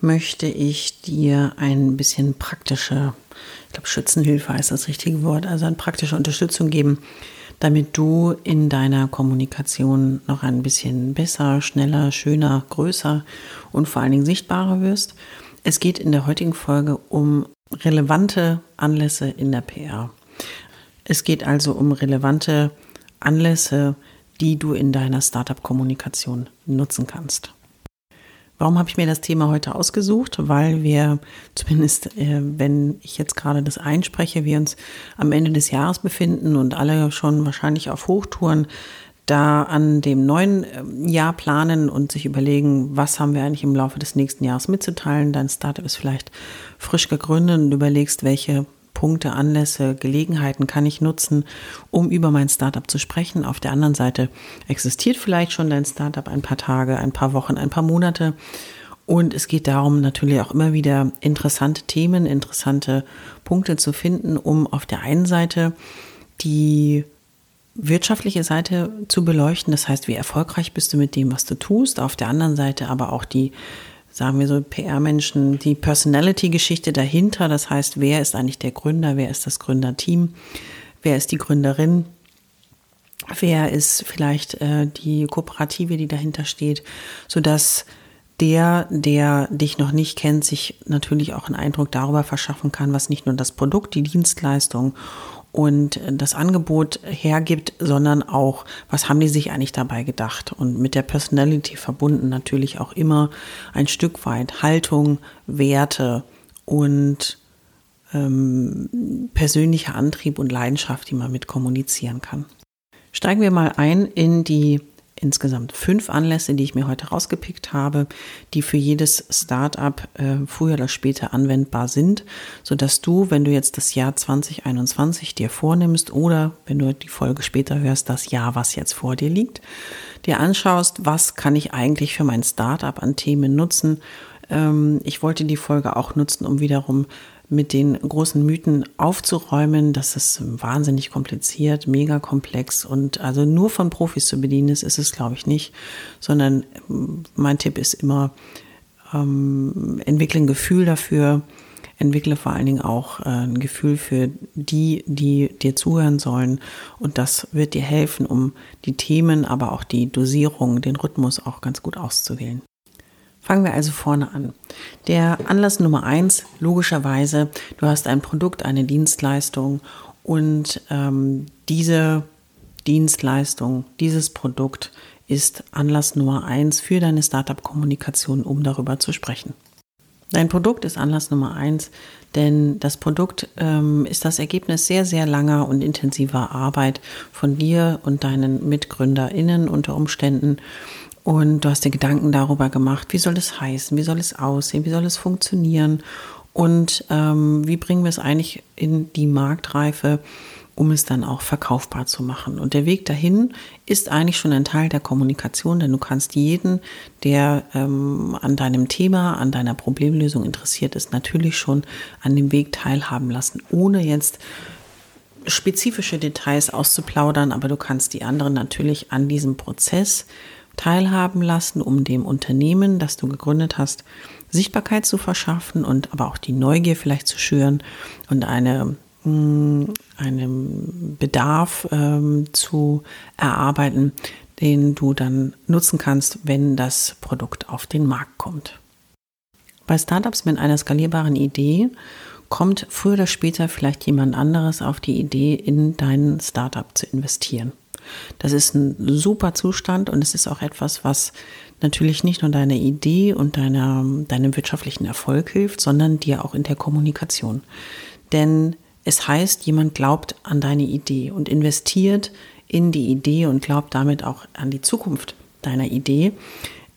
möchte ich dir ein bisschen praktische, ich glaube Schützenhilfe heißt das richtige Wort, also eine praktische Unterstützung geben, damit du in deiner Kommunikation noch ein bisschen besser, schneller, schöner, größer und vor allen Dingen sichtbarer wirst. Es geht in der heutigen Folge um relevante Anlässe in der PR. Es geht also um relevante Anlässe, die du in deiner Startup-Kommunikation nutzen kannst. Warum habe ich mir das Thema heute ausgesucht? Weil wir, zumindest äh, wenn ich jetzt gerade das einspreche, wir uns am Ende des Jahres befinden und alle schon wahrscheinlich auf Hochtouren da an dem neuen ähm, Jahr planen und sich überlegen, was haben wir eigentlich im Laufe des nächsten Jahres mitzuteilen. Dein Startup ist vielleicht frisch gegründet und überlegst, welche Punkte, Anlässe, Gelegenheiten kann ich nutzen, um über mein Startup zu sprechen. Auf der anderen Seite existiert vielleicht schon dein Startup ein paar Tage, ein paar Wochen, ein paar Monate. Und es geht darum, natürlich auch immer wieder interessante Themen, interessante Punkte zu finden, um auf der einen Seite die wirtschaftliche Seite zu beleuchten. Das heißt, wie erfolgreich bist du mit dem, was du tust. Auf der anderen Seite aber auch die sagen wir so, PR-Menschen, die Personality-Geschichte dahinter. Das heißt, wer ist eigentlich der Gründer? Wer ist das Gründerteam? Wer ist die Gründerin? Wer ist vielleicht äh, die Kooperative, die dahinter steht? Sodass der, der dich noch nicht kennt, sich natürlich auch einen Eindruck darüber verschaffen kann, was nicht nur das Produkt, die Dienstleistung und das Angebot hergibt, sondern auch, was haben die sich eigentlich dabei gedacht? Und mit der Personality verbunden natürlich auch immer ein Stück weit Haltung, Werte und ähm, persönlicher Antrieb und Leidenschaft, die man mit kommunizieren kann. Steigen wir mal ein in die insgesamt fünf Anlässe, die ich mir heute rausgepickt habe, die für jedes Startup äh, früher oder später anwendbar sind, sodass du, wenn du jetzt das Jahr 2021 dir vornimmst oder wenn du die Folge später hörst, das Jahr, was jetzt vor dir liegt, dir anschaust, was kann ich eigentlich für mein Startup an Themen nutzen. Ähm, ich wollte die Folge auch nutzen, um wiederum mit den großen Mythen aufzuräumen. Das ist wahnsinnig kompliziert, mega komplex und also nur von Profis zu bedienen ist, ist es, glaube ich, nicht, sondern ähm, mein Tipp ist immer, ähm, entwickle ein Gefühl dafür, entwickle vor allen Dingen auch äh, ein Gefühl für die, die dir zuhören sollen. Und das wird dir helfen, um die Themen, aber auch die Dosierung, den Rhythmus auch ganz gut auszuwählen. Fangen wir also vorne an. Der Anlass Nummer eins, logischerweise, du hast ein Produkt, eine Dienstleistung und ähm, diese Dienstleistung, dieses Produkt ist Anlass Nummer eins für deine Startup-Kommunikation, um darüber zu sprechen. Dein Produkt ist Anlass Nummer eins, denn das Produkt ähm, ist das Ergebnis sehr, sehr langer und intensiver Arbeit von dir und deinen MitgründerInnen unter Umständen. Und du hast dir Gedanken darüber gemacht, wie soll es heißen, wie soll es aussehen, wie soll es funktionieren und ähm, wie bringen wir es eigentlich in die Marktreife, um es dann auch verkaufbar zu machen. Und der Weg dahin ist eigentlich schon ein Teil der Kommunikation, denn du kannst jeden, der ähm, an deinem Thema, an deiner Problemlösung interessiert ist, natürlich schon an dem Weg teilhaben lassen, ohne jetzt spezifische Details auszuplaudern, aber du kannst die anderen natürlich an diesem Prozess teilhaben lassen, um dem Unternehmen, das du gegründet hast, Sichtbarkeit zu verschaffen und aber auch die Neugier vielleicht zu schüren und eine mm, einen Bedarf ähm, zu erarbeiten, den du dann nutzen kannst, wenn das Produkt auf den Markt kommt. Bei Startups mit einer skalierbaren Idee kommt früher oder später vielleicht jemand anderes auf die Idee, in dein Startup zu investieren. Das ist ein super Zustand und es ist auch etwas, was natürlich nicht nur deiner Idee und deiner, deinem wirtschaftlichen Erfolg hilft, sondern dir auch in der Kommunikation. Denn es heißt, jemand glaubt an deine Idee und investiert in die Idee und glaubt damit auch an die Zukunft deiner Idee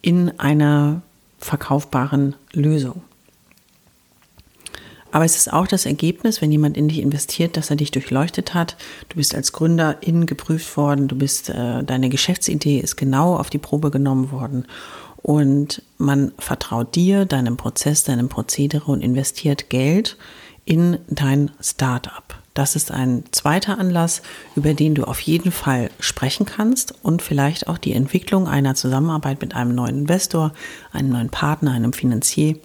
in einer verkaufbaren Lösung. Aber es ist auch das Ergebnis, wenn jemand in dich investiert, dass er dich durchleuchtet hat. Du bist als Gründerin geprüft worden, du bist, äh, deine Geschäftsidee ist genau auf die Probe genommen worden. Und man vertraut dir, deinem Prozess, deinem Prozedere und investiert Geld in dein Startup. Das ist ein zweiter Anlass, über den du auf jeden Fall sprechen kannst und vielleicht auch die Entwicklung einer Zusammenarbeit mit einem neuen Investor, einem neuen Partner, einem Finanzier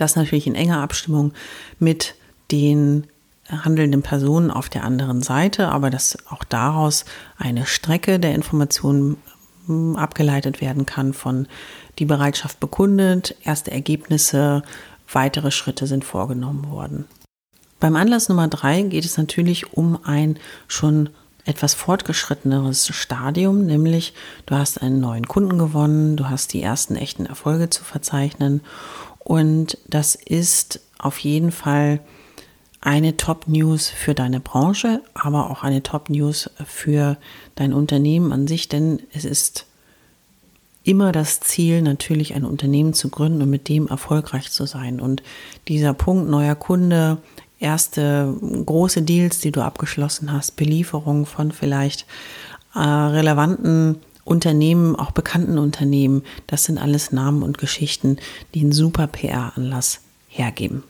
das natürlich in enger Abstimmung mit den handelnden Personen auf der anderen Seite, aber dass auch daraus eine Strecke der Informationen hm, abgeleitet werden kann von die Bereitschaft bekundet, erste Ergebnisse, weitere Schritte sind vorgenommen worden. Beim Anlass Nummer drei geht es natürlich um ein schon etwas fortgeschritteneres Stadium, nämlich du hast einen neuen Kunden gewonnen, du hast die ersten echten Erfolge zu verzeichnen und das ist auf jeden Fall eine Top-News für deine Branche, aber auch eine Top-News für dein Unternehmen an sich, denn es ist immer das Ziel, natürlich ein Unternehmen zu gründen und mit dem erfolgreich zu sein. Und dieser Punkt neuer Kunde, erste große Deals, die du abgeschlossen hast, Belieferung von vielleicht äh, relevanten Unternehmen, auch bekannten Unternehmen, das sind alles Namen und Geschichten, die einen super PR-Anlass hergeben.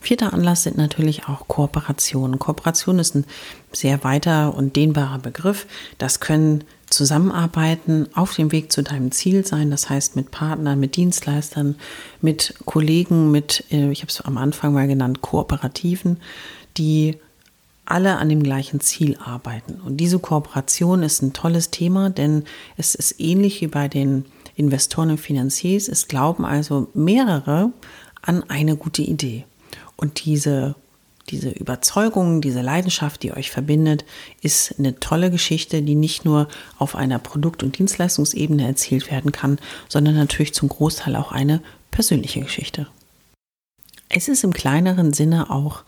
Vierter Anlass sind natürlich auch Kooperationen. Kooperation ist ein sehr weiter und dehnbarer Begriff. Das können Zusammenarbeiten auf dem Weg zu deinem Ziel sein, das heißt mit Partnern, mit Dienstleistern, mit Kollegen, mit, äh, ich habe es am Anfang mal genannt, Kooperativen, die alle an dem gleichen Ziel arbeiten. Und diese Kooperation ist ein tolles Thema, denn es ist ähnlich wie bei den Investoren und Finanziers. Es glauben also mehrere an eine gute Idee. Und diese, diese Überzeugung, diese Leidenschaft, die euch verbindet, ist eine tolle Geschichte, die nicht nur auf einer Produkt- und Dienstleistungsebene erzählt werden kann, sondern natürlich zum Großteil auch eine persönliche Geschichte. Es ist im kleineren Sinne auch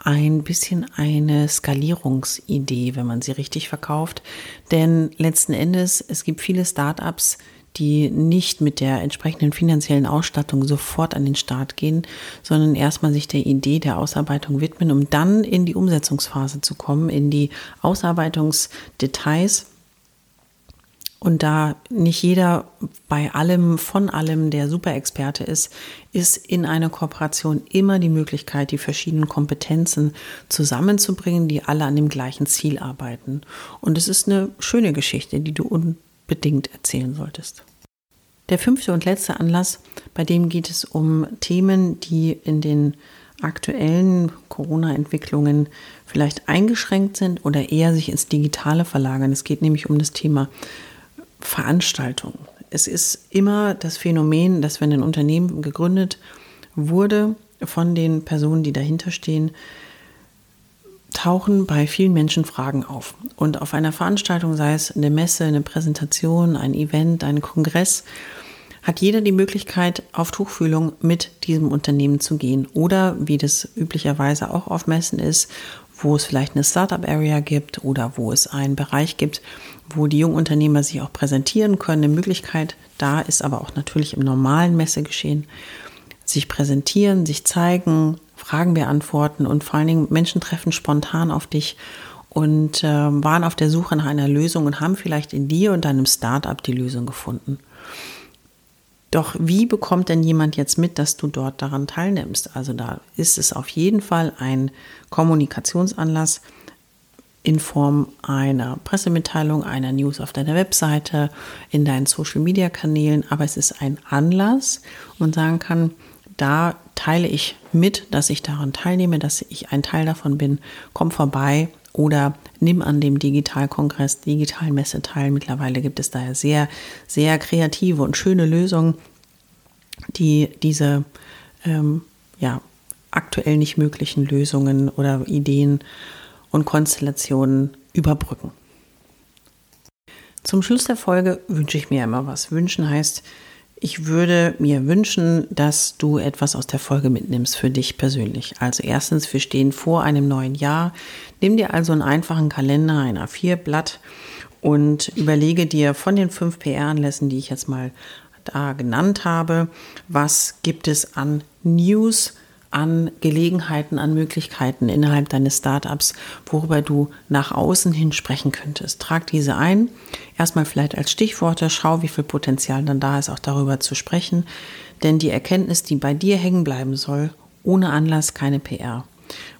ein bisschen eine Skalierungsidee, wenn man sie richtig verkauft. Denn letzten Endes, es gibt viele Startups, die nicht mit der entsprechenden finanziellen Ausstattung sofort an den Start gehen, sondern erstmal sich der Idee der Ausarbeitung widmen, um dann in die Umsetzungsphase zu kommen, in die Ausarbeitungsdetails und da nicht jeder bei allem, von allem der Superexperte ist, ist in einer Kooperation immer die Möglichkeit, die verschiedenen Kompetenzen zusammenzubringen, die alle an dem gleichen Ziel arbeiten. Und es ist eine schöne Geschichte, die du unbedingt erzählen solltest. Der fünfte und letzte Anlass, bei dem geht es um Themen, die in den aktuellen Corona-Entwicklungen vielleicht eingeschränkt sind oder eher sich ins Digitale verlagern. Es geht nämlich um das Thema Veranstaltung. Es ist immer das Phänomen, dass wenn ein Unternehmen gegründet wurde von den Personen, die dahinter stehen, tauchen bei vielen Menschen Fragen auf. Und auf einer Veranstaltung, sei es eine Messe, eine Präsentation, ein Event, ein Kongress, hat jeder die Möglichkeit, auf Tuchfühlung mit diesem Unternehmen zu gehen. Oder wie das üblicherweise auch auf Messen ist, wo es vielleicht eine Startup-Area gibt oder wo es einen Bereich gibt, wo die Jungunternehmer sich auch präsentieren können. Eine Möglichkeit da ist aber auch natürlich im normalen Messegeschehen, sich präsentieren, sich zeigen, Fragen beantworten und vor allen Dingen Menschen treffen spontan auf dich und äh, waren auf der Suche nach einer Lösung und haben vielleicht in dir und deinem Startup die Lösung gefunden. Doch wie bekommt denn jemand jetzt mit, dass du dort daran teilnimmst? Also da ist es auf jeden Fall ein Kommunikationsanlass in Form einer Pressemitteilung, einer News auf deiner Webseite, in deinen Social-Media-Kanälen, aber es ist ein Anlass und sagen kann, da teile ich mit, dass ich daran teilnehme, dass ich ein Teil davon bin. Komm vorbei oder nimm an dem Digitalkongress, Digitalmesse teil. Mittlerweile gibt es daher sehr, sehr kreative und schöne Lösungen, die diese ähm, ja, aktuell nicht möglichen Lösungen oder Ideen und Konstellationen überbrücken. Zum Schluss der Folge wünsche ich mir immer was. Wünschen heißt, ich würde mir wünschen, dass du etwas aus der Folge mitnimmst für dich persönlich. Also erstens, wir stehen vor einem neuen Jahr. Nimm dir also einen einfachen Kalender, ein A4-Blatt und überlege dir von den fünf PR-Anlässen, die ich jetzt mal da genannt habe, was gibt es an News, an Gelegenheiten, an Möglichkeiten innerhalb deines Startups, worüber du nach außen hin sprechen könntest. Trag diese ein. Erstmal vielleicht als Stichworte, schau, wie viel Potenzial dann da ist, auch darüber zu sprechen. Denn die Erkenntnis, die bei dir hängen bleiben soll, ohne Anlass keine PR.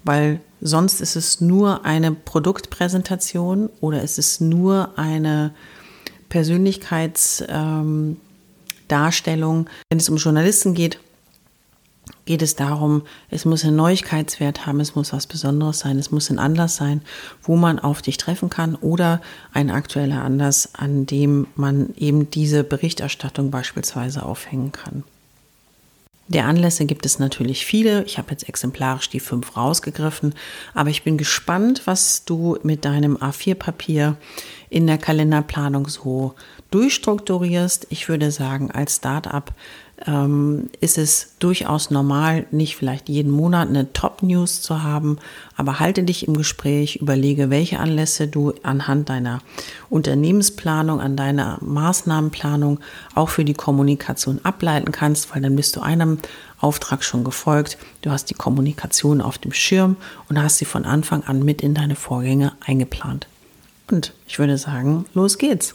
Weil sonst ist es nur eine Produktpräsentation oder ist es nur eine Persönlichkeitsdarstellung. Ähm, Wenn es um Journalisten geht, geht es darum, es muss einen Neuigkeitswert haben, es muss was Besonderes sein, es muss ein Anlass sein, wo man auf dich treffen kann oder ein aktueller Anlass, an dem man eben diese Berichterstattung beispielsweise aufhängen kann. Der Anlässe gibt es natürlich viele. Ich habe jetzt exemplarisch die fünf rausgegriffen, aber ich bin gespannt, was du mit deinem A4-Papier in der Kalenderplanung so durchstrukturierst. Ich würde sagen, als Startup ähm, ist es durchaus normal, nicht vielleicht jeden Monat eine Top-News zu haben, aber halte dich im Gespräch, überlege, welche Anlässe du anhand deiner Unternehmensplanung, an deiner Maßnahmenplanung auch für die Kommunikation ableiten kannst, weil dann bist du einem Auftrag schon gefolgt. Du hast die Kommunikation auf dem Schirm und hast sie von Anfang an mit in deine Vorgänge eingeplant. Und ich würde sagen, los geht's.